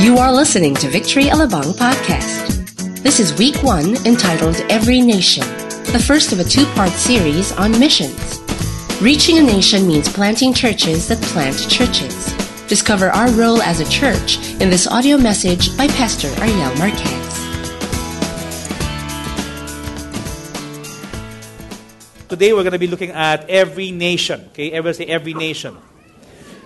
You are listening to Victory Alabang podcast. This is week one entitled Every Nation, the first of a two part series on missions. Reaching a nation means planting churches that plant churches. Discover our role as a church in this audio message by Pastor Ariel Marquez. Today we're going to be looking at every nation. Okay, everyone say every nation.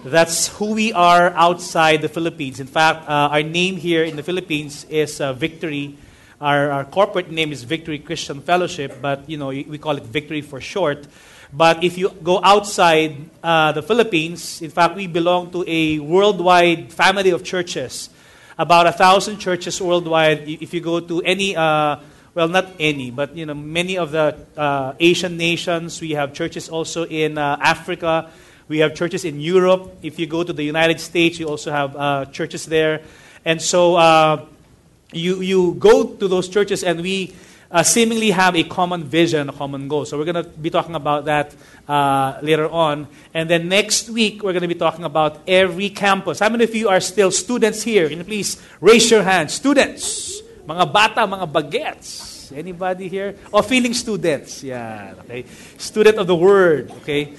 That's who we are outside the Philippines. In fact, uh, our name here in the Philippines is uh, Victory. Our, our corporate name is Victory Christian Fellowship, but you know we call it Victory for short. But if you go outside uh, the Philippines, in fact, we belong to a worldwide family of churches. About a thousand churches worldwide. If you go to any, uh, well, not any, but you know, many of the uh, Asian nations, we have churches also in uh, Africa. We have churches in Europe. If you go to the United States, you also have uh, churches there. And so uh, you, you go to those churches, and we uh, seemingly have a common vision, a common goal. So we're going to be talking about that uh, later on. And then next week, we're going to be talking about every campus. How many of you are still students here? Can you please raise your hand? Students. Mga bata, mga bagets. Anybody here? Oh, feeling students. Yeah, okay. Student of the Word, okay.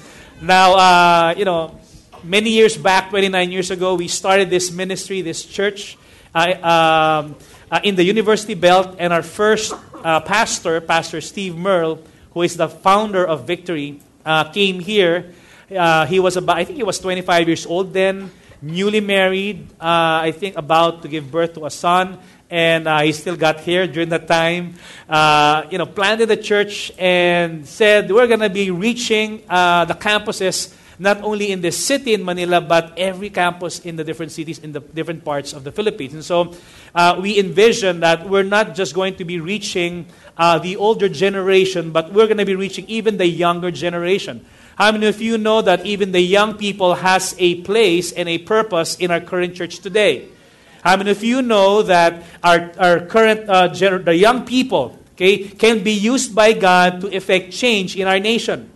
Now, uh, you know, many years back, 29 years ago, we started this ministry, this church uh, um, uh, in the University Belt, and our first uh, pastor, Pastor Steve Murrell, who is the founder of Victory, uh, came here. Uh, he was about, I think he was 25 years old then, newly married, I think about to give birth to a son and uh, he still got here during that time. Uh, you know, planted the church and said we're going to be reaching uh, the campuses not only in the city in Manila but every campus in the different cities in the different parts of the Philippines. And so uh, we envision that we're not just going to be reaching uh, the older generation, but we're going to be reaching even the younger generation. How many of you know that even the young people has a place and a purpose in our current church today? How many of you know that our, our current, uh, gener- the young people, okay, can be used by God to effect change in our nation?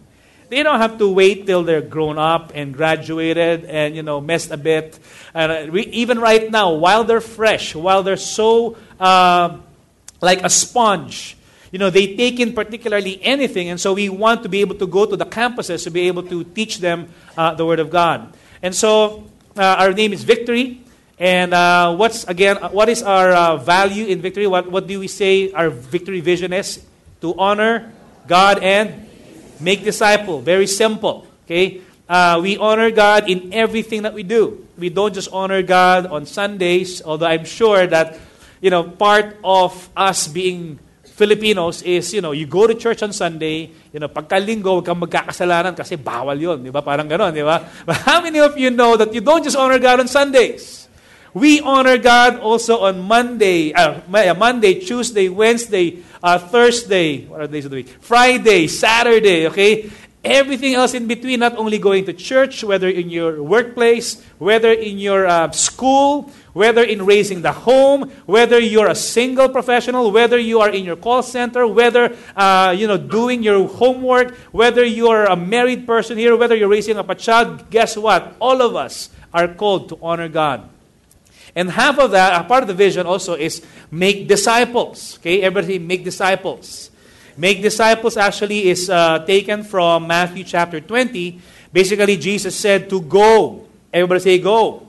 They don't have to wait till they're grown up and graduated and, you know, messed a bit. And uh, we, even right now, while they're fresh, while they're so uh, like a sponge, you know, they take in particularly anything. And so we want to be able to go to the campuses to be able to teach them uh, the Word of God. And so uh, our name is Victory. And uh, what's again? Uh, what is our uh, value in victory? What what do we say our victory vision is? To honor God and make disciple. Very simple. Okay. Uh, we honor God in everything that we do. We don't just honor God on Sundays, although I'm sure that you know part of us being Filipinos is, you know, you go to church on Sunday, you know, pagkalinggo, huwag kang magkakasalanan kasi bawal yon, di ba? Parang ganon, di ba? But how many of you know that you don't just honor God on Sundays? We honor God also on Monday, uh, Monday, Tuesday, Wednesday, uh, Thursday. What are days of the week? Friday, Saturday. Okay, everything else in between. Not only going to church, whether in your workplace, whether in your uh, school, whether in raising the home, whether you're a single professional, whether you are in your call center, whether uh, you know doing your homework, whether you're a married person here, whether you're raising up a child. Guess what? All of us are called to honor God. And half of that, a part of the vision also is make disciples. Okay, everybody make disciples. Make disciples actually is uh, taken from Matthew chapter 20. Basically, Jesus said to go. Everybody say go.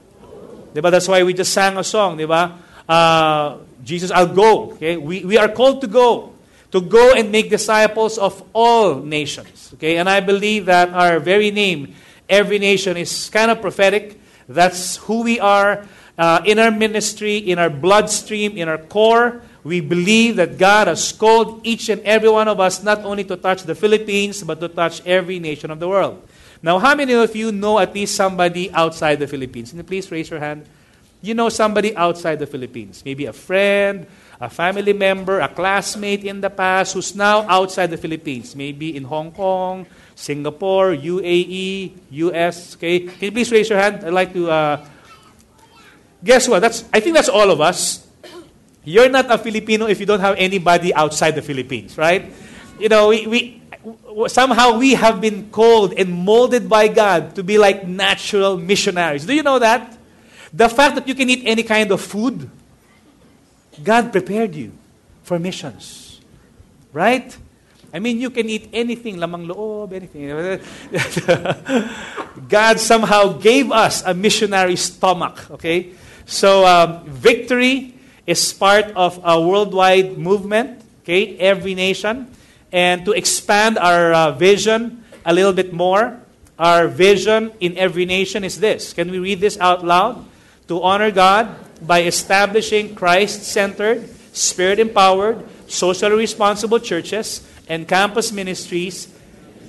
Diba? That's why we just sang a song. Diba? Uh, Jesus, I'll go. Okay? We, we are called to go. To go and make disciples of all nations. Okay? And I believe that our very name, every nation, is kind of prophetic. That's who we are uh, in our ministry, in our bloodstream, in our core, we believe that God has called each and every one of us not only to touch the Philippines, but to touch every nation of the world. Now, how many of you know at least somebody outside the Philippines? Please raise your hand? You know somebody outside the Philippines, maybe a friend, a family member, a classmate in the past who's now outside the Philippines, maybe in Hong Kong, Singapore, UAE, US. Okay, can you please raise your hand? I'd like to uh, Guess what? That's, I think that's all of us. You're not a Filipino if you don't have anybody outside the Philippines, right? You know, we, we somehow we have been called and molded by God to be like natural missionaries. Do you know that? The fact that you can eat any kind of food, God prepared you for missions. Right? I mean, you can eat anything, lamang loob, anything. God somehow gave us a missionary stomach, okay? So, um, victory is part of a worldwide movement, okay? Every nation. And to expand our uh, vision a little bit more, our vision in every nation is this. Can we read this out loud? To honor God by establishing Christ centered, spirit empowered, socially responsible churches and campus ministries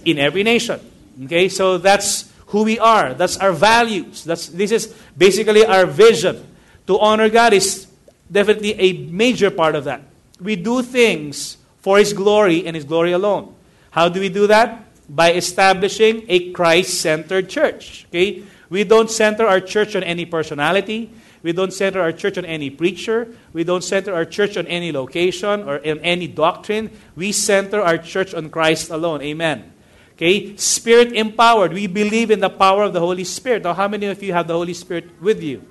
in every nation. Okay, so that's who we are. That's our values. That's, this is basically our vision. To honor God is definitely a major part of that. We do things for His glory and His glory alone. How do we do that? By establishing a Christ centered church. Okay? We don't center our church on any personality. We don't center our church on any preacher. We don't center our church on any location or in any doctrine. We center our church on Christ alone. Amen. Okay? Spirit empowered. We believe in the power of the Holy Spirit. Now, how many of you have the Holy Spirit with you?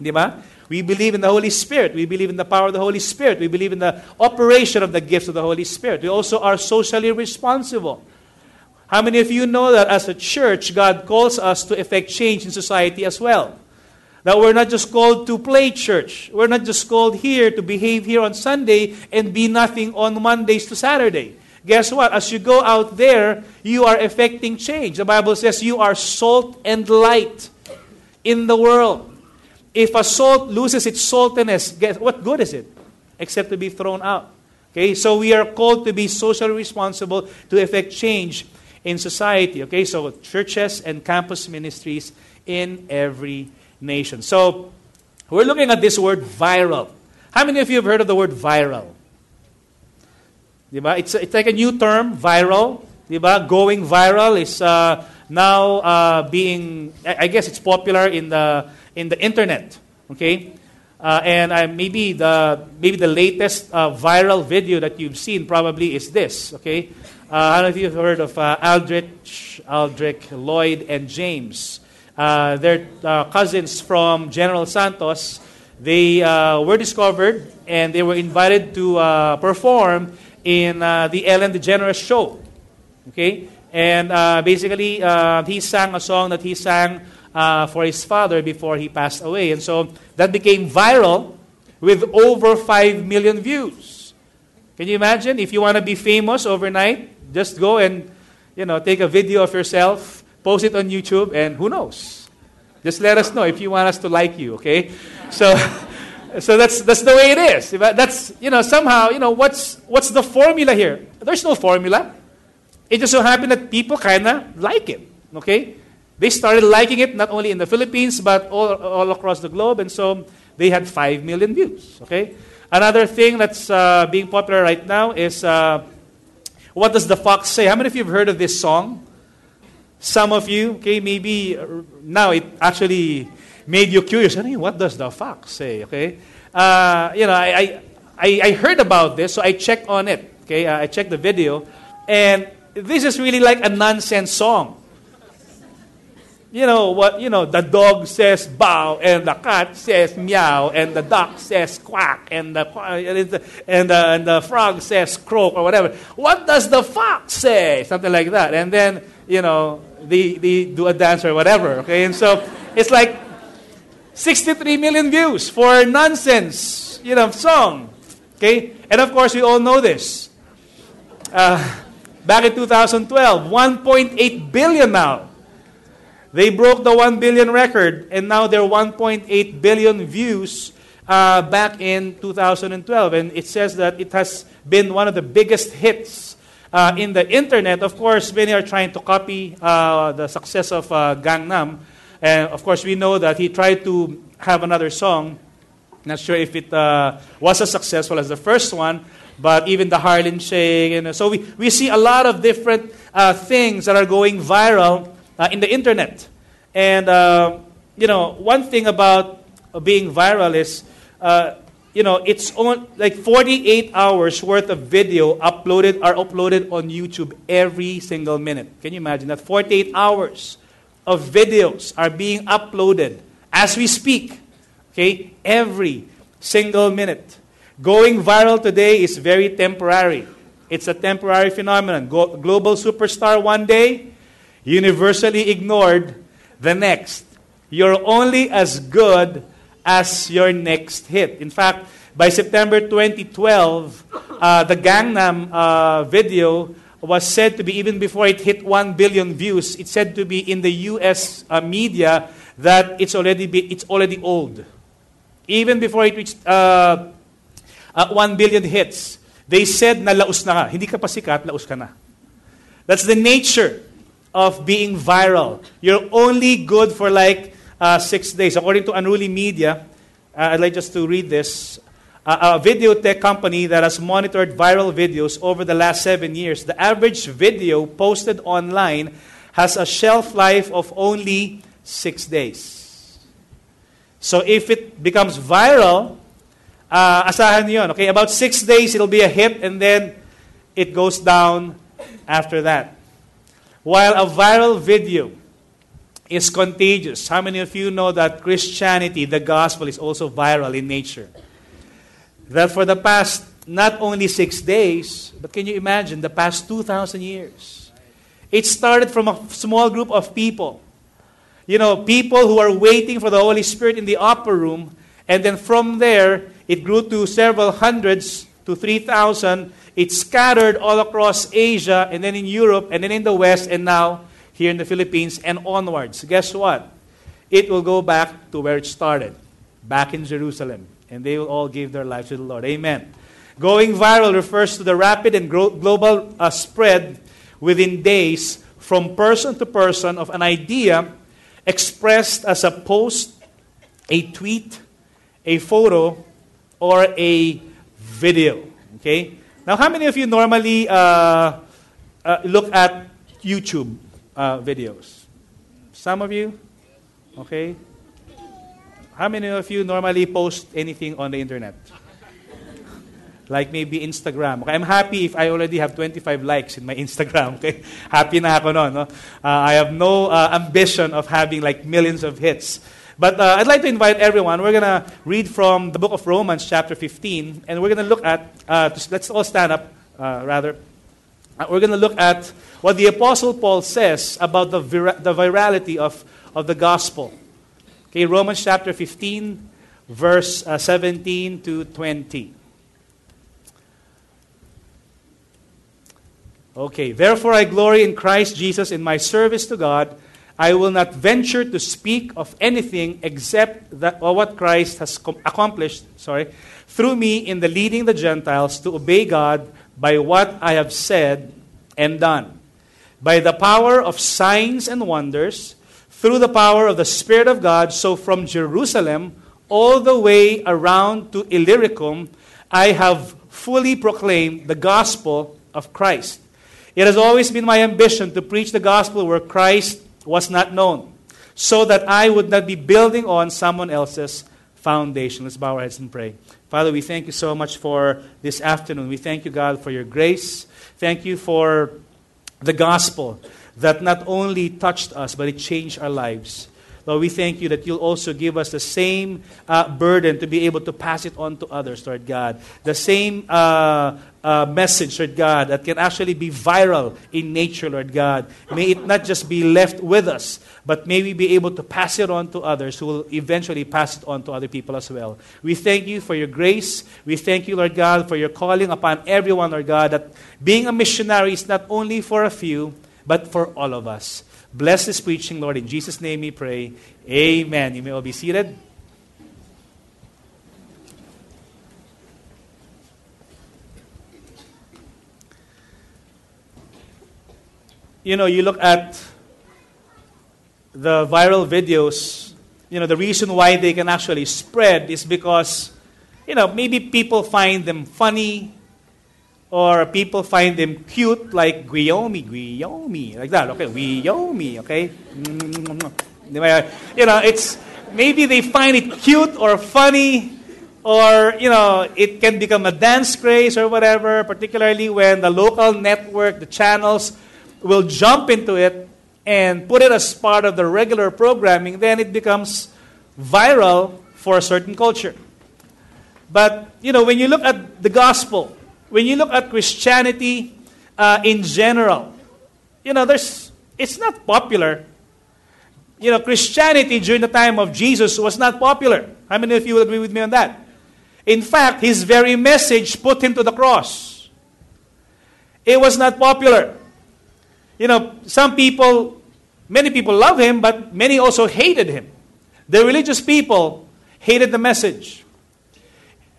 We believe in the Holy Spirit. We believe in the power of the Holy Spirit. We believe in the operation of the gifts of the Holy Spirit. We also are socially responsible. How many of you know that as a church, God calls us to effect change in society as well? That we're not just called to play church. We're not just called here to behave here on Sunday and be nothing on Mondays to Saturday. Guess what? As you go out there, you are effecting change. The Bible says you are salt and light in the world. If a salt loses its saltiness, guess what good is it? Except to be thrown out. Okay, so we are called to be socially responsible to effect change in society. Okay, so churches and campus ministries in every nation. So, we're looking at this word viral. How many of you have heard of the word viral? It's, it's like a new term, viral. Diba? Going viral is uh, now uh, being, I guess it's popular in the, in the internet. Okay? Uh, and uh, maybe the maybe the latest uh, viral video that you've seen probably is this. Okay, uh, I don't know if you've heard of uh, Aldrich, Aldrich, Lloyd, and James. Uh, they're cousins from General Santos. They were discovered and they were invited to perform in the Ellen DeGeneres show. Okay? And basically, he sang a song that he sang Uh, for his father before he passed away. And so that became viral with over 5 million views. Can you imagine? If you want to be famous overnight, just go and you know, take a video of yourself post it on YouTube, and who knows? Just let us know if you want us to like you, okay? So, so that's, that's the way it is. That's, you know, somehow, you know, what's, what's the formula here? There's no formula. It just so happened that people kind of like it, okay? They started liking it not only in the Philippines, but all, all across the globe, and so they had 5 million views, okay? Another thing that's uh, being popular right now is uh, what does the fox say? How many of you have heard of this song? Some of you, okay, maybe now it actually made you curious. I mean, what does the fox say? Okay, uh, you know, I, I, I heard about this, so I checked on it. Okay, uh, I checked the video, and this is really like a nonsense song. You know what? You know the dog says bow, and the cat says meow, and the duck says quack, and the and the, and the frog says croak or whatever. What does the fox say? Something like that, and then you know, they, they do a dance or whatever. Okay, and so it's like 63 million views for nonsense, you know, song. Okay, and of course we all know this. Uh, back in 2012, 1.8 billion now. They broke the 1 billion record, and now they're 1.8 billion views uh, back in 2012. And it says that it has been one of the biggest hits uh, in the internet, of course, many are trying to copy uh, the success of uh, Gangnam. And of course, we know that he tried to have another song. Not sure if it uh, was as successful as the first one, but even the Harlem Shake. And so we, we see a lot of different uh, things that are going viral uh, in the internet. And, you know, one thing about being viral is you know, it's on like 48 hours worth of video uploaded are uploaded on YouTube every single minute. Can you imagine that? 48 hours of videos are being uploaded as we speak. Okay? Every single minute. Going viral today is very temporary. It's a temporary phenomenon. Go- global superstar one day, universally ignored the next. You're only as good as your next hit. In fact, by September 2012, uh, the Gangnam uh, video was said to be, even before it hit 1 billion views, it's said to be in the US uh, media that it's already, be, it's already old. Even before it reached uh, uh, 1 billion hits, they said na laos na ka. Hindi ka pa sikat, laos ka na. That's the nature of being viral. You're only good for like uh, six days. According to Unruly Media, uh, I'd like just to read this. Uh, a video tech company that has monitored viral videos over the last seven years, the average video posted online has a shelf life of only six days. So if it becomes viral, uh, asahan yun. Okay, about six days it'll be a hit and then it goes down after that. While a viral video is contagious, how many of you know that Christianity, the gospel, is also viral in nature? That for the past not only six days, but can you imagine the past 2,000 years? It started from a small group of people. You know, people who are waiting for the Holy Spirit in the upper room, and then from there, it grew to several hundreds to 3,000. It scattered all across Asia, and then in Europe, and then in the West, and now here in the Philippines, and onwards. Guess what? It will go back to where it started, back in Jerusalem, and they will all give their lives to the Lord. Amen. Going viral refers to the rapid and global uh, spread within days from person to person of an idea expressed as a post, a tweet, a photo, or a video. Okay? Now, how many of you normally uh, uh, look at YouTube uh, videos? Some of you? Okay? How many of you normally post anything on the internet? like maybe Instagram. Okay, I'm happy if I already have 25 likes in my Instagram. Okay, happy na ako no. Uh, I have no uh, ambition of having like millions of hits. But uh, I'd like to invite everyone. We're going to read from the book of Romans, chapter 15, and we're going to look at, uh, let's all stand up, uh, rather. Uh, we're going to look at what the Apostle Paul says about the, vir- the virality of, of the gospel. Okay, Romans chapter 15, verse uh, 17 to 20. Okay, therefore I glory in Christ Jesus in my service to God I will not venture to speak of anything except that or what Christ has com- accomplished, sorry, through me in the leading the Gentiles to obey God by what I have said and done. By the power of signs and wonders, through the power of the Spirit of God, so from Jerusalem all the way around to Illyricum, I have fully proclaimed the gospel of Christ. It has always been my ambition to preach the gospel where Christ was not known, so that I would not be building on someone else's foundation. Let's bow our heads and pray. Father, we thank you so much for this afternoon. We thank you, God, for your grace. Thank you for the gospel that not only touched us, but it changed our lives. Lord, we thank you that you'll also give us the same uh, burden to be able to pass it on to others, Lord God. The same uh, uh, message, Lord God, that can actually be viral in nature, Lord God. May it not just be left with us, but may we be able to pass it on to others who will eventually pass it on to other people as well. We thank you for your grace. We thank you, Lord God, for your calling upon everyone, Lord God, that being a missionary is not only for a few, but for all of us. Bless this preaching, Lord. In Jesus' name we pray. Amen. You may all be seated. You know, you look at the viral videos, you know, the reason why they can actually spread is because, you know, maybe people find them funny, or people find them cute, like Gwiyomi, Gwiyomi, like that. Okay, Gwiyomi, okay? Mm-hmm. You know, it's maybe they find it cute or funny, or, you know, it can become a dance craze or whatever, particularly when the local network, the channels, will jump into it and put it as part of the regular programming, then it becomes viral for a certain culture. But, you know, when you look at the gospel, when you look at Christianity uh, in general, you know, there's, it's not popular. You know, Christianity during the time of Jesus was not popular. How many of you will agree with me on that? In fact, his very message put him to the cross. It was not popular. You know, some people, many people love him, but many also hated him. The religious people hated the message.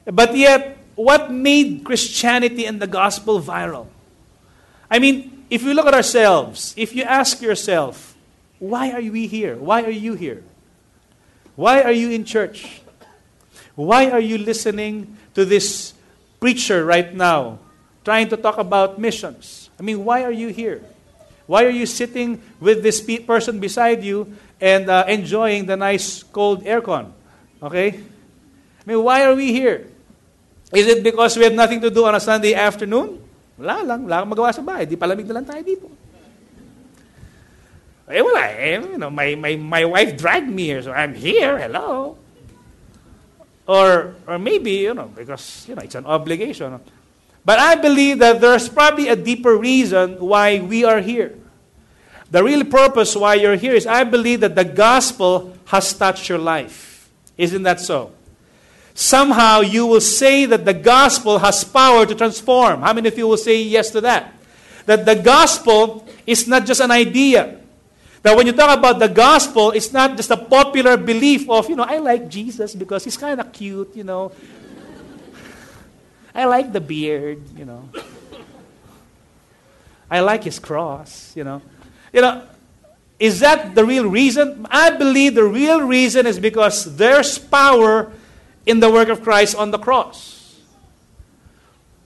But yet, what made Christianity and the gospel viral? I mean, if you look at ourselves, if you ask yourself, why are we here? Why are you here? Why are you in church? Why are you listening to this preacher right now trying to talk about missions? I mean, why are you here? Why are you sitting with this person beside you and uh, enjoying the nice cold aircon? Okay? I mean, why are we here? Is it because we have nothing to do on a Sunday afternoon? Wala lang. Wala kang magawa sa bahay. Di palamig na lang tayo dito. Eh, wala. Eh, you know, my, my, my wife dragged me here, so I'm here. Hello. Or, or maybe, you know, because, you know, it's an obligation. But I believe that there's probably a deeper reason why we are here. The real purpose why you're here is I believe that the gospel has touched your life. Isn't that so? Somehow you will say that the gospel has power to transform. How many of you will say yes to that? That the gospel is not just an idea. That when you talk about the gospel, it's not just a popular belief of, you know, I like Jesus because he's kind of cute, you know. I like the beard, you know. I like his cross, you know. You know, is that the real reason? I believe the real reason is because there's power in the work of Christ on the cross.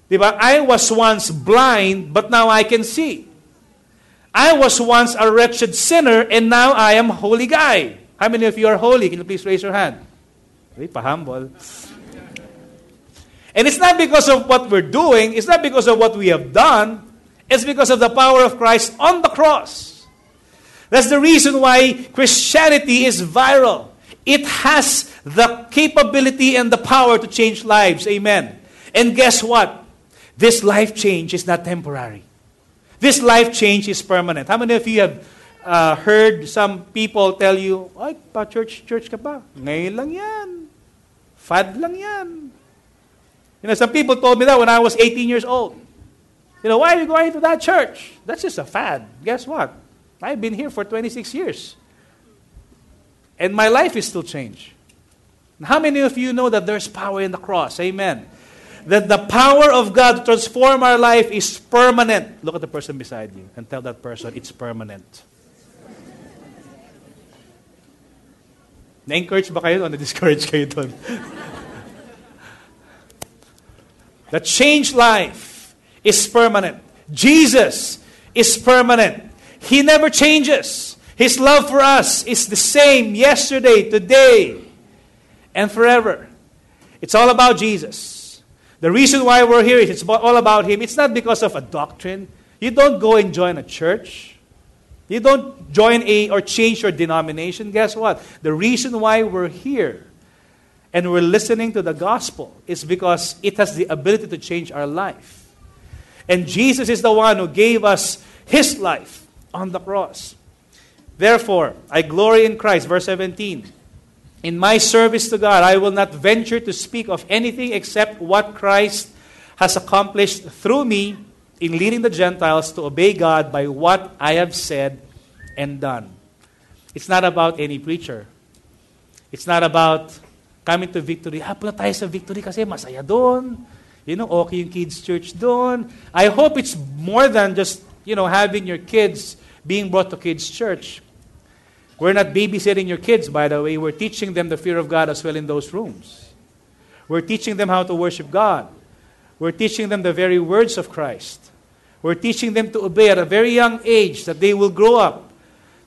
Diba? I was once blind, but now I can see. I was once a wretched sinner, and now I am holy guy. How many of you are holy? Can you please raise your hand? Pa-humble. And it's not because of what we're doing, it's not because of what we have done, it's because of the power of Christ on the cross. That's the reason why Christianity is viral. It has the capability and the power to change lives. Amen. And guess what? This life change is not temporary. This life change is permanent. How many of you have uh, heard some people tell you, ay, pa church, church ka ba? Ngayon lang yan. Fad lang yan. You know, some people told me that when I was 18 years old. You know, why are you going to that church? That's just a fad. Guess what? I've been here for 26 years. And my life is still changed. How many of you know that there's power in the cross? Amen. That the power of God to transform our life is permanent. Look at the person beside you and tell that person it's permanent. Na-encourage ba kayo na-discourage kayo doon? the changed life is permanent. Jesus is permanent. He never changes. His love for us is the same yesterday, today, and forever. It's all about Jesus. The reason why we're here is it's all about Him. It's not because of a doctrine. You don't go and join a church. You don't join a or change your denomination. Guess what? The reason why we're here and we're listening to the gospel is because it has the ability to change our life. And Jesus is the one who gave us His life on the cross. Therefore, I glory in Christ. Verse 17. In my service to God, I will not venture to speak of anything except what Christ has accomplished through me in leading the Gentiles to obey God by what I have said and done. It's not about any preacher. It's not about coming to victory. Ah, punta tayo sa victory kasi masaya doon. You know, okay yung kids church doon. I hope it's more than just, you know, having your kids being brought to kids church. We're not babysitting your kids, by the way. We're teaching them the fear of God as well in those rooms. We're teaching them how to worship God. We're teaching them the very words of Christ. We're teaching them to obey at a very young age that they will grow up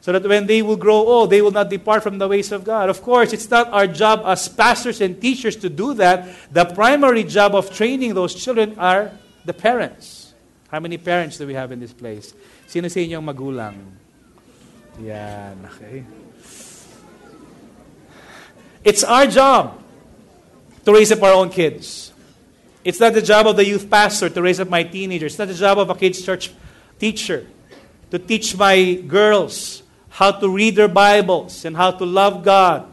so that when they will grow old, they will not depart from the ways of God. Of course, it's not our job as pastors and teachers to do that. The primary job of training those children are the parents. How many parents do we have in this place? Sino sa inyong magulang? Yan, okay. It's our job to raise up our own kids. It's not the job of the youth pastor to raise up my teenagers. It's not the job of a kids' church teacher to teach my girls how to read their Bibles and how to love God.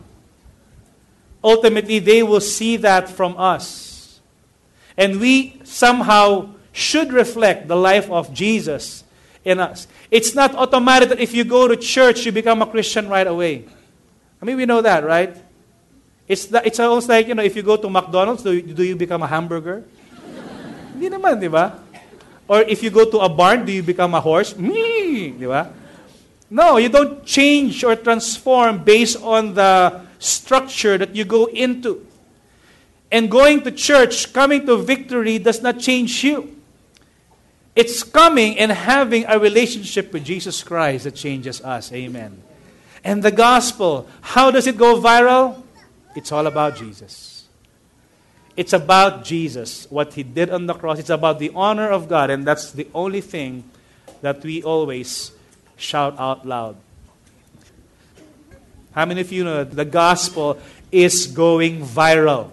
Ultimately, they will see that from us. And we somehow should reflect the life of Jesus in us. It's not automatic that if you go to church, you become a Christian right away. I mean, we know that, right? It's, the, it's almost like, you know, if you go to McDonald's, do, do you become a hamburger? Hindi naman, di ba? Or if you go to a barn, do you become a horse? Me, di ba? No, you don't change or transform based on the structure that you go into. And going to church, coming to victory, does not change you. It's coming and having a relationship with Jesus Christ that changes us. Amen. And the gospel, how does it go viral? It's all about Jesus. It's about Jesus, what he did on the cross. It's about the honor of God, and that's the only thing that we always shout out loud. How many of you know the gospel is going viral?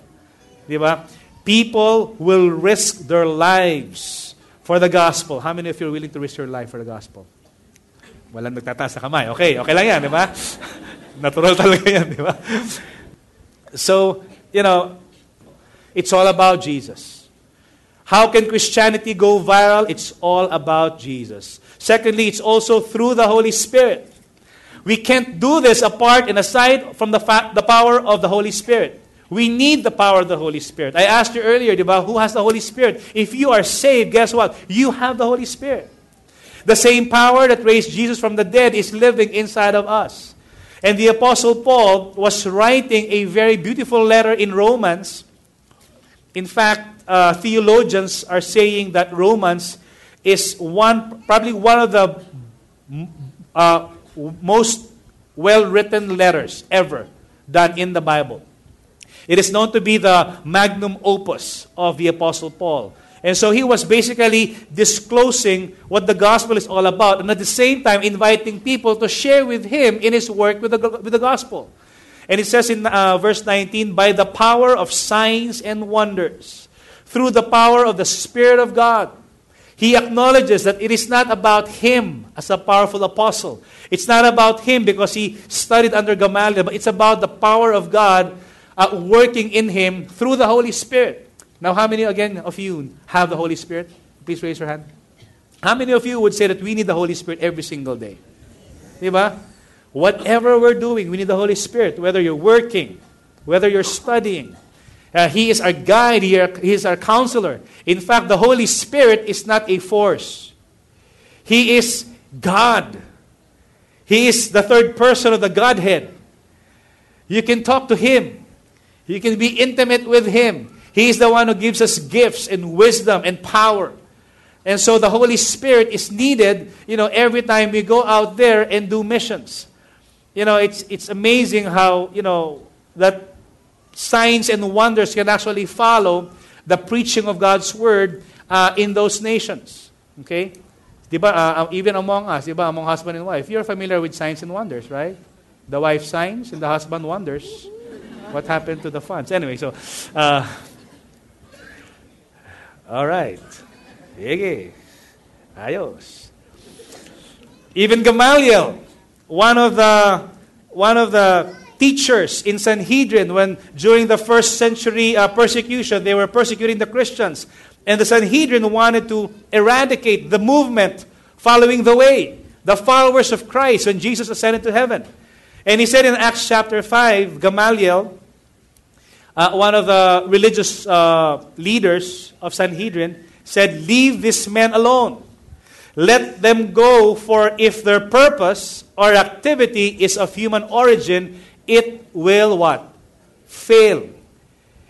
Diba? People will risk their lives for the gospel. How many of you are willing to risk your life for the gospel? Walang nagtataas sa kamay. Okay, okay lang yan, di ba? Natural talaga yan, di ba? So, you know, it's all about Jesus. How can Christianity go viral? It's all about Jesus. Secondly, it's also through the Holy Spirit. We can't do this apart and aside from the, fa- the power of the Holy Spirit. We need the power of the Holy Spirit. I asked you earlier, about who has the Holy Spirit? If you are saved, guess what? You have the Holy Spirit. The same power that raised Jesus from the dead is living inside of us. And the Apostle Paul was writing a very beautiful letter in Romans. In fact, uh, theologians are saying that Romans is one, probably one of the uh, most well written letters ever done in the Bible. It is known to be the magnum opus of the Apostle Paul. And so he was basically disclosing what the gospel is all about, and at the same time inviting people to share with him in his work with the, with the gospel. And it says in uh, verse 19, by the power of signs and wonders, through the power of the Spirit of God. He acknowledges that it is not about him as a powerful apostle. It's not about him because he studied under Gamaliel, but it's about the power of God uh, working in him through the Holy Spirit. Now, how many again of you have the Holy Spirit? Please raise your hand. How many of you would say that we need the Holy Spirit every single day? Diba? Whatever we're doing, we need the Holy Spirit. Whether you're working, whether you're studying, uh, He is our guide, he, are, he is our counselor. In fact, the Holy Spirit is not a force, He is God. He is the third person of the Godhead. You can talk to Him, you can be intimate with Him. He is the one who gives us gifts and wisdom and power. And so the Holy Spirit is needed, you know, every time we go out there and do missions. You know, it's, it's amazing how, you know, that signs and wonders can actually follow the preaching of God's word uh, in those nations. Okay? Diba, uh, uh, even among us, diba, among husband and wife, you're familiar with signs and wonders, right? The wife signs and the husband wonders. What happened to the funds? Anyway, so uh, all right. Sige. Ayos. Even Gamaliel, one of the one of the teachers in Sanhedrin when during the first century uh, persecution they were persecuting the Christians and the Sanhedrin wanted to eradicate the movement following the way the followers of Christ when Jesus ascended to heaven and he said in Acts chapter 5 Gamaliel uh, one of the religious uh, leaders of Sanhedrin said, Leave these men alone. Let them go, for if their purpose or activity is of human origin, it will what? Fail.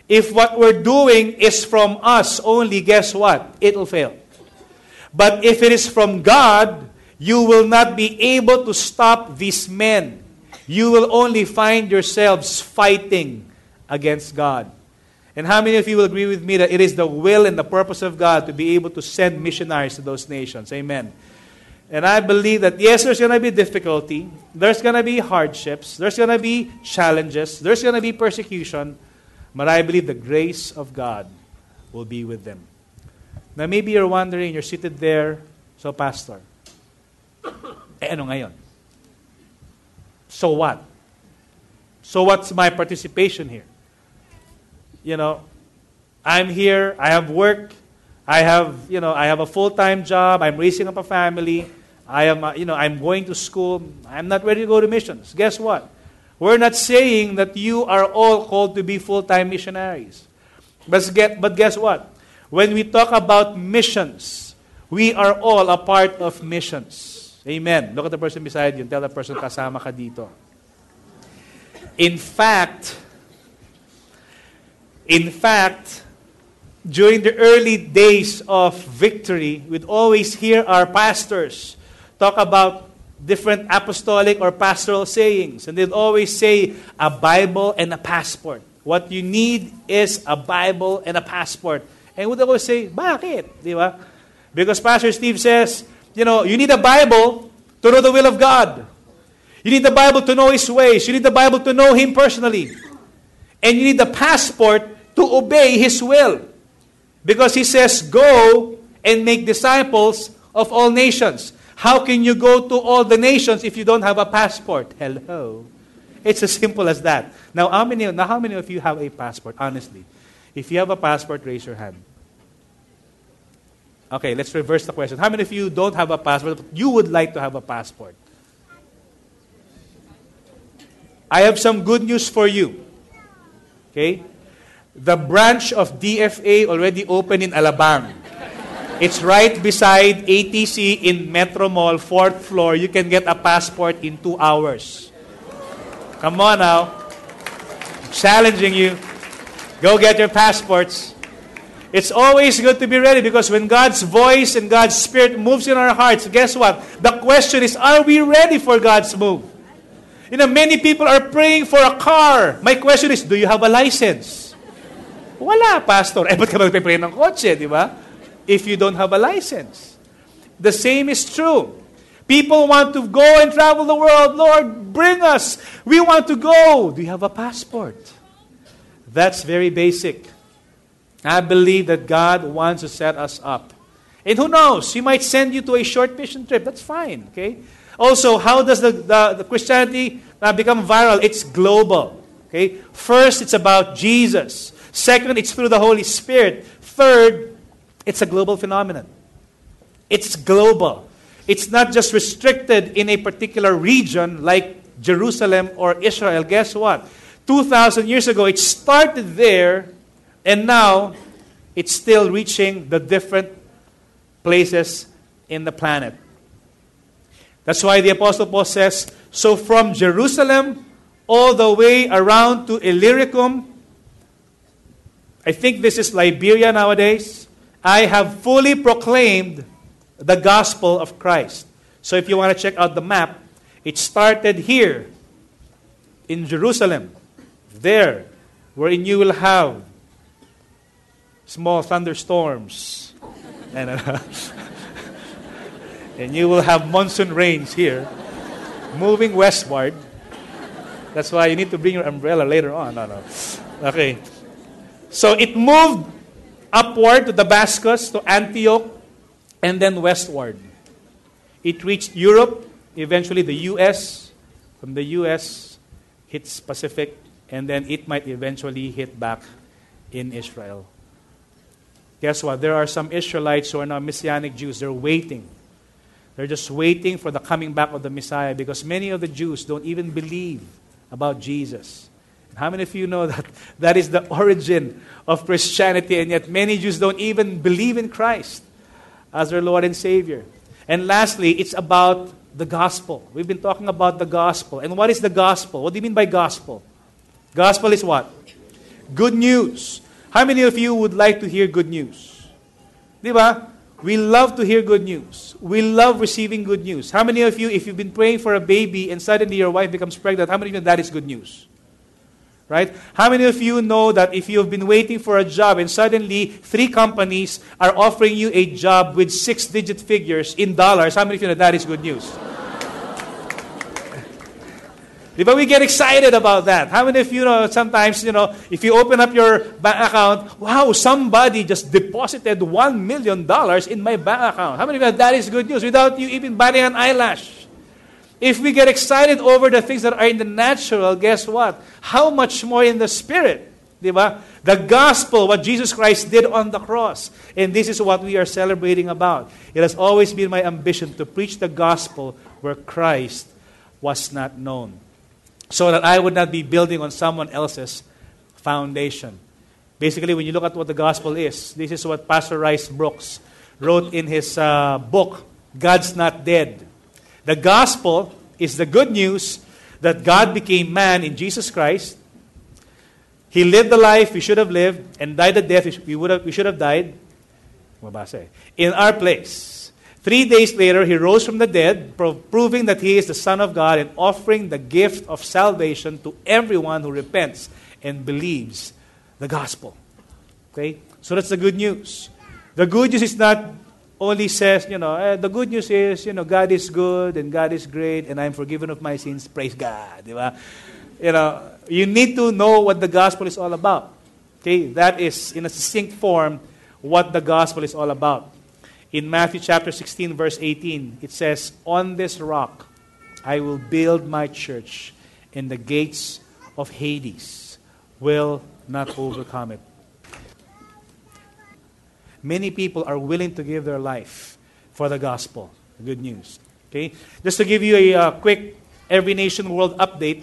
If what we're doing is from us only, guess what? It will fail. But if it is from God, you will not be able to stop these men. You will only find yourselves fighting against God. And how many of you will agree with me that it is the will and the purpose of God to be able to send missionaries to those nations? Amen. And I believe that, yes, there's going to be difficulty, there's going to be hardships, there's going to be challenges, there's going to be persecution, but I believe the grace of God will be with them. Now, maybe you're wondering, you're seated there, so, Pastor, eh, ano ngayon? So what? So what's my participation here? You know, I'm here, I have work, I have, you know, I have a full-time job, I'm raising up a family, I am, uh, you know, I'm going to school, I'm not ready to go to missions. Guess what? We're not saying that you are all called to be full-time missionaries. But, get, but guess what? When we talk about missions, we are all a part of missions. Amen. Look at the person beside you and tell the person kasama ka dito. In fact, in fact, during the early days of victory, we'd always hear our pastors talk about different apostolic or pastoral sayings. And they'd always say, a Bible and a passport. What you need is a Bible and a passport. And would always say, bakit? Di ba? Because Pastor Steve says, you know, you need a Bible to know the will of God. You need the Bible to know His ways. You need the Bible to know Him personally. And you need the passport to obey His will. Because he says, Go and make disciples of all nations. How can you go to all the nations if you don't have a passport? Hello. It's as simple as that. Now, how many, now how many of you have a passport, honestly? If you have a passport, raise your hand. Okay, let's reverse the question. How many of you don't have a passport, but you would like to have a passport? I have some good news for you. Okay? The branch of DFA already opened in Alabang. It's right beside ATC in Metro Mall, fourth floor. You can get a passport in two hours. Come on now. challenging you. Go get your passports. It's always good to be ready because when God's voice and God's Spirit moves in our hearts, guess what? The question is, are we ready for God's move? You know, many people are praying for a car. My question is, do you have a license? Wala, pastor. Eh, ba't ka magpipray ng kotse, di ba? If you don't have a license. The same is true. People want to go and travel the world. Lord, bring us. We want to go. Do you have a passport? That's very basic. I believe that God wants to set us up. And who knows? He might send you to a short mission trip. That's fine. Okay? Also, how does the, the, the Christianity uh, become viral? It's global. Okay? First, it's about Jesus. Second, it's through the Holy Spirit. Third, it's a global phenomenon. It's global. It's not just restricted in a particular region like Jerusalem or Israel. Guess what? 2,000 years ago, it started there, and now it's still reaching the different places in the planet. That's why the Apostle Paul says, So from Jerusalem all the way around to Illyricum, I think this is Liberia nowadays. I have fully proclaimed the gospel of Christ. So if you want to check out the map, it started here in Jerusalem, there, wherein you will have small thunderstorms. And, uh, and you will have monsoon rains here, moving westward. That's why you need to bring your umbrella later on. No, no. Okay. So it moved upward to Damascus, to Antioch, and then westward. It reached Europe, eventually the U.S. From the U.S., hits Pacific, and then it might eventually hit back in Israel. Guess what? There are some Israelites who are now Messianic Jews. They're waiting. They're just waiting for the coming back of the Messiah because many of the Jews don't even believe about Jesus. How many of you know that that is the origin of Christianity, and yet many Jews don't even believe in Christ as their Lord and Savior? And lastly, it's about the gospel. We've been talking about the gospel. And what is the gospel? What do you mean by gospel? Gospel is what? Good news. How many of you would like to hear good news? Diba? We love to hear good news. We love receiving good news. How many of you, if you've been praying for a baby and suddenly your wife becomes pregnant, how many of you that is good news? Right? How many of you know that if you've been waiting for a job and suddenly three companies are offering you a job with six digit figures in dollars, how many of you know that is good news? But we get excited about that. How many of you know sometimes, you know, if you open up your bank account, wow, somebody just deposited $1 million in my bank account. How many of you know that is good news without you even batting an eyelash? If we get excited over the things that are in the natural, guess what? How much more in the spirit? The gospel, what Jesus Christ did on the cross. And this is what we are celebrating about. It has always been my ambition to preach the gospel where Christ was not known so that I would not be building on someone else's foundation. Basically, when you look at what the gospel is, this is what Pastor Rice Broocks wrote in his uh, book, God's Not Dead. The gospel is the good news that God became man in Jesus Christ. He lived the life we should have lived and died the death we, would have, we should have died in our place. Three days later, he rose from the dead, proving that he is the Son of God and offering the gift of salvation to everyone who repents and believes the gospel. Okay? So that's the good news. The good news is not only says, you know, eh, the good news is, you know, God is good and God is great and I'm forgiven of my sins. Praise God. You know, you need to know what the gospel is all about. Okay? That is, in a succinct form, what the gospel is all about. In Matthew chapter 16, verse 18, it says, On this rock I will build my church, and the gates of Hades will not overcome it. Many people are willing to give their life for the gospel. Good news. Okay? Just to give you a uh, quick Every Nation World update.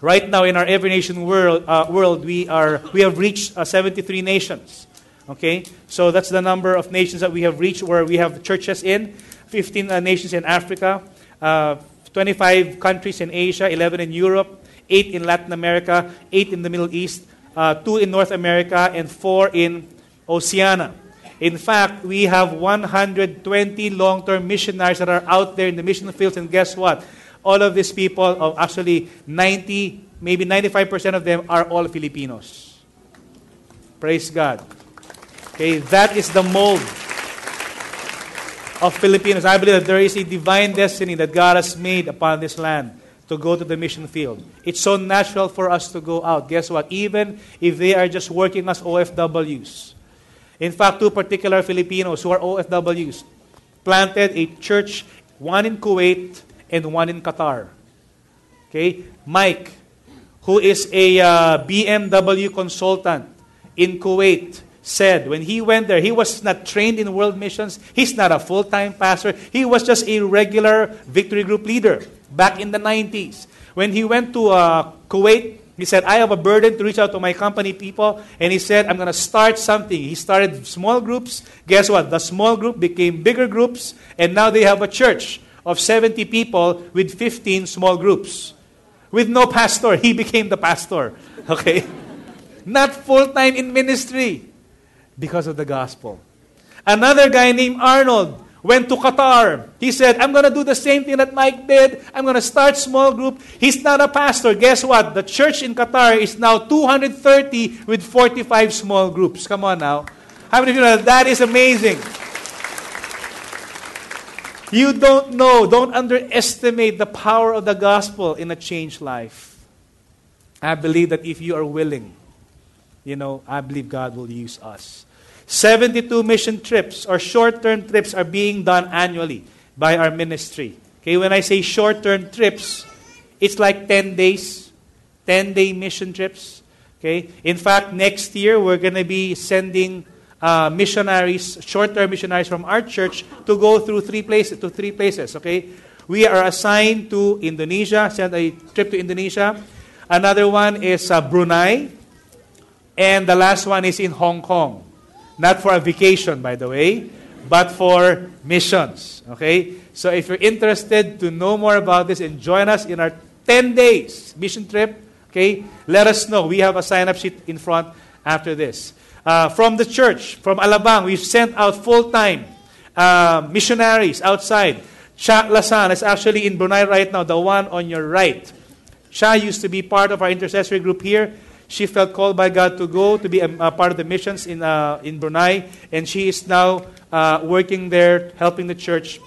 Right now in our Every Nation World, uh, world we, are, we have reached uh, 73 nations. Okay? So that's the number of nations that we have reached where we have churches in 15 uh, nations in Africa, uh, 25 countries in Asia, 11 in Europe, 8 in Latin America, 8 in the Middle East, uh, 2 in North America, and 4 in Oceania. In fact, we have 120 long term missionaries that are out there in the mission fields, and guess what? All of these people, of actually 90, maybe 95% of them, are all Filipinos. Praise God. Okay, that is the mold of Filipinos. I believe that there is a divine destiny that God has made upon this land to go to the mission field. It's so natural for us to go out. Guess what? Even if they are just working as OFWs. In fact, two particular Filipinos who are OFWs planted a church, one in Kuwait and one in Qatar. Okay? Mike, who is a uh, BMW consultant in Kuwait, said when he went there, he was not trained in world missions. He's not a full time pastor. He was just a regular victory group leader back in the 90s. When he went to uh, Kuwait, he said, I have a burden to reach out to my company people. And he said, I'm going to start something. He started small groups. Guess what? The small group became bigger groups. And now they have a church of 70 people with 15 small groups. With no pastor. He became the pastor. Okay? Not full time in ministry because of the gospel. Another guy named Arnold went to Qatar. He said, I'm going to do the same thing that Mike did. I'm going to start small group. He's not a pastor. Guess what? The church in Qatar is now 230 with 45 small groups. Come on now. How many of you know that is amazing? You don't know, don't underestimate the power of the gospel in a changed life. I believe that if you are willing, you know, I believe God will use us. 72 mission trips or short term trips are being done annually by our ministry. Okay, when I say short term trips, it's like 10 days, 10 day mission trips. Okay, in fact, next year we're going to be sending uh, missionaries, short term missionaries from our church to go through three places, to three places. Okay, we are assigned to Indonesia, send a trip to Indonesia. Another one is uh, Brunei, and the last one is in Hong Kong. Not for a vacation, by the way, but for missions. Okay? So if you're interested to know more about this and join us in our 10 days mission trip, okay, let us know. We have a sign up sheet in front after this. Uh, from the church, from Alabang, we've sent out full time uh, missionaries outside. Chak Lasan is actually in Brunei right now, the one on your right. Sha used to be part of our intercessory group here. She felt called by God to go to be a, a part of the missions in, uh, in Brunei, and she is now uh, working there, helping the church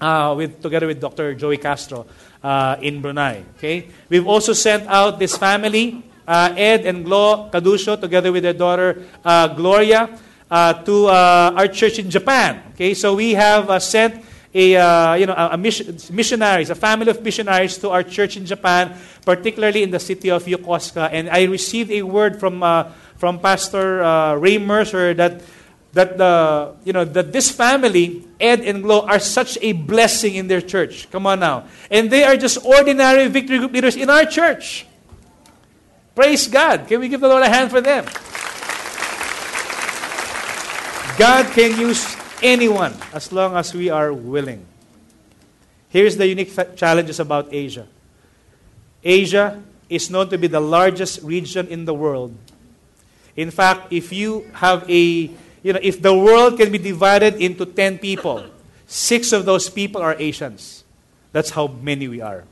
uh, with, together with Dr. Joey Castro uh, in Brunei. Okay? We've also sent out this family, uh, Ed and Glo Kadusho, together with their daughter uh, Gloria, to our church in Japan. Okay? So we have sent a, uh, you know, a, a mission, missionaries, a family of missionaries to our church in Japan, particularly in the city of Yokosuka. And I received a word from, uh, from Pastor uh, Ray Mercer that, that, the, you know, that this family, Ed and Glo, are such a blessing in their church. Come on now. And they are just ordinary victory group leaders in our church. Praise God. Can we give the Lord a hand for them? God can use anyone as long as we are willing. Here's the unique challenges about Asia Asia is known to be the largest region in the world. In fact, if you have a, you know, if the world can be divided into 10 people, six of those people are Asians. That's how many we are.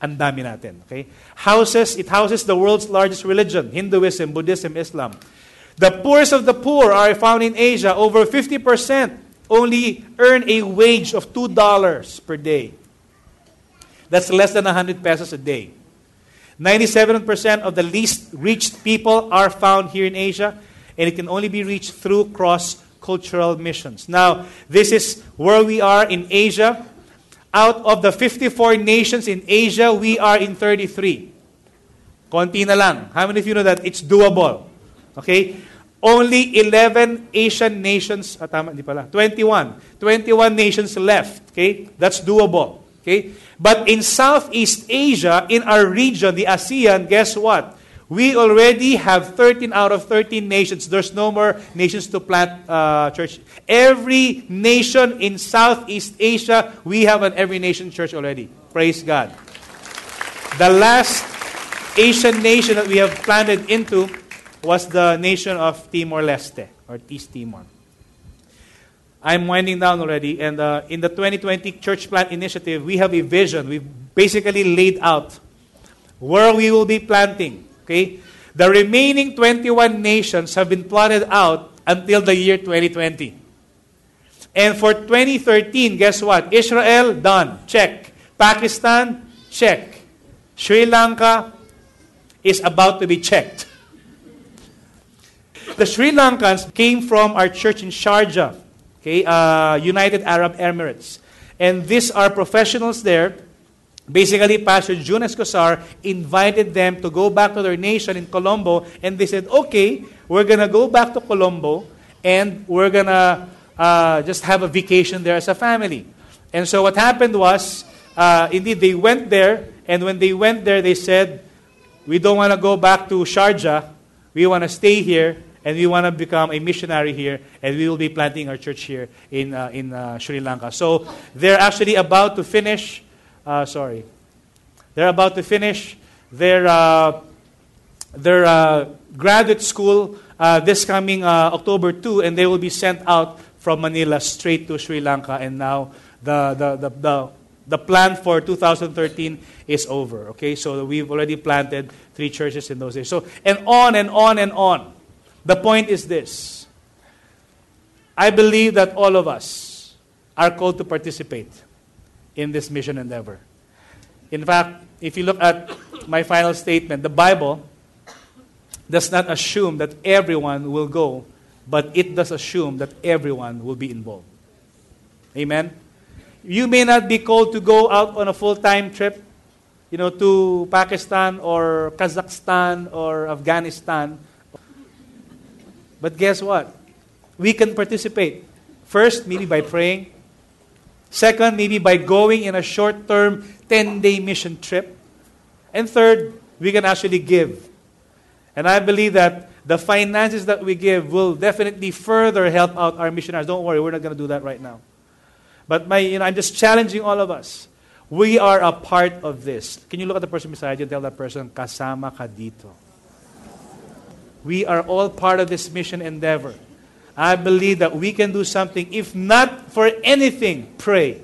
Ang dami natin, okay? Houses, it houses the world's largest religion, Hinduism, Buddhism, Islam. The poorest of the poor are found in Asia. Over 50% only earn a wage of $2 per day. That's less than 100 pesos a day. 97% of the least reached people are found here in Asia, and it can only be reached through cross cultural missions. Now, this is where we are in Asia. Out of the 54 nations in Asia, we are in 33. Konti na lang. How many of you know that it's doable? Okay? Only 11 Asian nations, ah, tama, hindi pala, 21. 21 nations left. Okay? That's doable. Okay? But in Southeast Asia, in our region, the ASEAN, guess what? We already have 13 out of 13 nations. There's no more nations to plant uh, church. Every nation in Southeast Asia, we have an every nation church already. Praise God. The last Asian nation that we have planted into was the nation of Timor Leste, or East Timor. I'm winding down already, and uh, in the 2020 Church Plant Initiative, we have a vision. We've basically laid out where we will be planting. Okay? The remaining 21 nations have been plotted out until the year 2020. And for 2013, guess what? Israel, done. Check. Pakistan, check. Sri Lanka is about to be checked. The Sri Lankans came from our church in Sharjah, okay, uh, United Arab Emirates. And these are professionals there. Basically, Pastor June Escosar invited them to go back to their nation in Colombo, and they said, okay, we're going to go back to Colombo, and we're going to uh, just have a vacation there as a family. And so what happened was, uh, indeed, they went there, and when they went there, they said, we don't want to go back to Sharjah. We want to stay here and we want to become a missionary here, and we will be planting our church here in, uh, in uh, Sri Lanka. So they're actually about to finish, uh, sorry, they're about to finish their, uh, their uh, graduate school uh, this coming October 2, and they will be sent out from Manila straight to Sri Lanka, and now the, the, the, the the plan for 2013 is over. Okay, so we've already planted three churches in those days. So and on and on and on. The point is this I believe that all of us are called to participate in this mission endeavor. In fact, if you look at my final statement, the Bible does not assume that everyone will go, but it does assume that everyone will be involved. Amen? You may not be called to go out on a full time trip, you know, to Pakistan or Kazakhstan or Afghanistan but guess what? We can participate. First, maybe by praying. Second, maybe by going in a short term 10 day mission trip. And third, we can actually give. And I believe that the finances that we give will definitely further help out our missionaries. Don't worry, we're not going to do that right now. But my, you know, I'm just challenging all of us. We are a part of this. Can you look at the person beside you and tell that person, kasama ka dito. We are all part of this mission endeavor. I believe that we can do something. If not for anything, pray.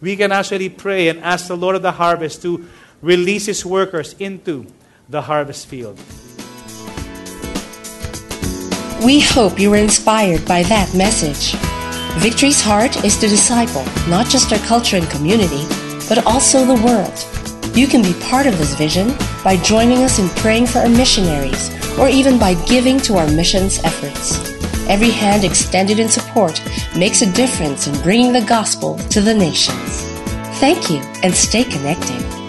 We can actually pray and ask the Lord of the harvest to release his workers into the harvest field. We hope you were inspired by that message. Victory's heart is to disciple not just our culture and community, but also the world. You can be part of this vision by joining us in praying for our missionaries or even by giving to our missions efforts. Every hand extended in support makes a difference in bringing the gospel to the nations. Thank you and stay connected.